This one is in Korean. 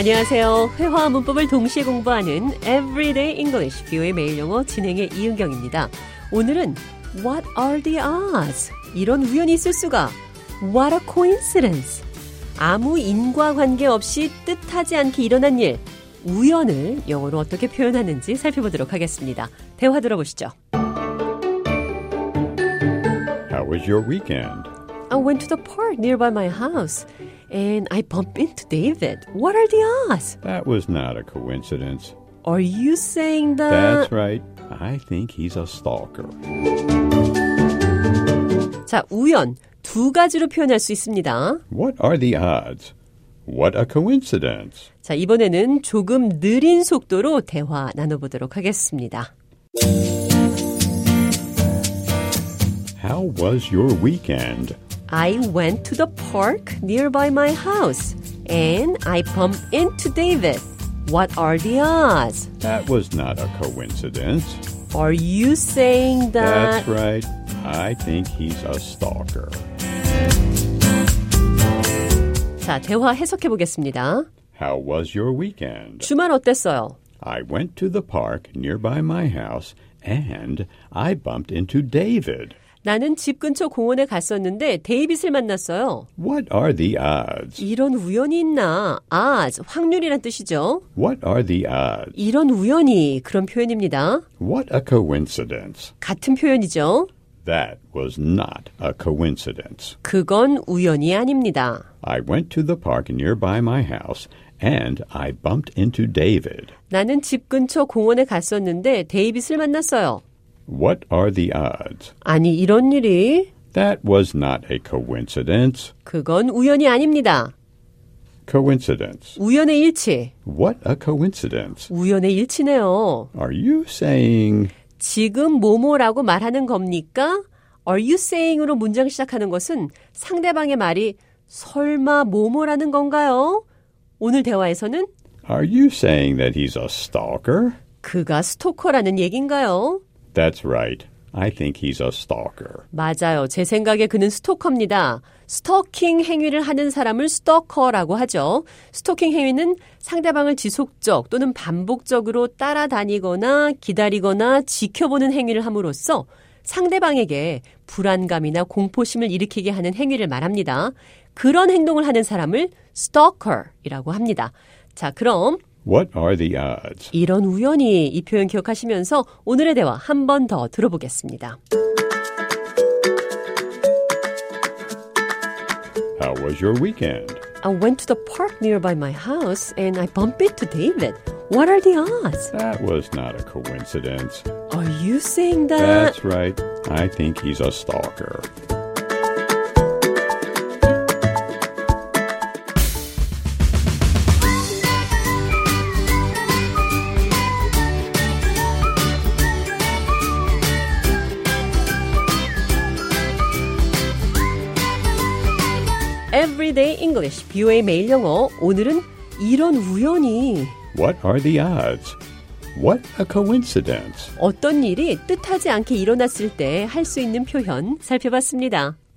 안녕하세요. 회화와 문법을 동시에 공부하는 Everyday English 뷰의 매일 영어 진행의 이은경입니다. 오늘은 What are the odds? 이런 우연이 있을 수가. What a coincidence. 아무 인과관계 없이 뜻하지 않게 일어난 일. 우연을 영어로 어떻게 표현하는지 살펴보도록 하겠습니다. 대화 들어보시죠. How was your weekend? I went to the park nearby my house and I bumped into David. What are the odds? That was not a coincidence. Are you saying that? That's right. I think he's a stalker. 자, 우연 두 가지로 표현할 수 있습니다. What are the odds? What a coincidence. 자, 이번에는 조금 느린 속도로 대화 나눠보도록 하겠습니다. How was your weekend? I went to the park nearby my house and I bumped into David. What are the odds? That was not a coincidence. Are you saying that? That's right. I think he's a stalker. 자, 대화 해석해 보겠습니다. How was your weekend? 주말 어땠어요? I went to the park nearby my house and I bumped into David. 나는 집 근처 공원에 갔었는데 데이빗을 만났어요. What are the odds? 이런 우연이 있나? odds, 확률이란 뜻이죠. What are the odds? 이런 우연이 그런 표현입니다. What a coincidence. 같은 표현이죠. That was not a coincidence. 그건 우연이 아닙니다. I went to the park nearby my house and I bumped into David. 나는 집 근처 공원에 갔었는데 데이빗을 만났어요. What are the odds? 아니, 이런 일이 That was not a coincidence. 그건 우연이 아닙니다. Coincidence. 우연의 일치. What a coincidence. 우연의 일치네요. Are you saying 지금 뭐뭐라고 말하는 겁니까? Are you saying으로 문장 시작하는 것은 상대방의 말이 설마 뭐뭐라는 건가요? 오늘 대화에서는 Are you saying that he's a stalker? 그가 스토커라는 얘긴가요? That's right. I think he's a stalker. 맞아요. 제 생각에 그는 스토커입니다. 스토킹 행위를 하는 사람을 스토커라고 하죠. 스토킹 행위는 상대방을 지속적 또는 반복적으로 따라다니거나 기다리거나 지켜보는 행위를 함으로써 상대방에게 불안감이나 공포심을 일으키게 하는 행위를 말합니다. 그런 행동을 하는 사람을 stalker이라고 합니다. 자, 그럼 What are the odds? 이런 우연히 이 표현 기억하시면서 오늘의 대화 한 번 더 들어보겠습니다. How was your weekend? I went to the park nearby my house and I bumped into David. What are the odds? That was not a coincidence. Are you saying that? That's right. I think he's a stalker. Everyday English, 뷰의 매일 영어. 오늘은 이런 우연이 What are the odds? What a coincidence. 어떤 일이 뜻하지 않게 일어났을 때 할 수 있는 표현 살펴봤습니다.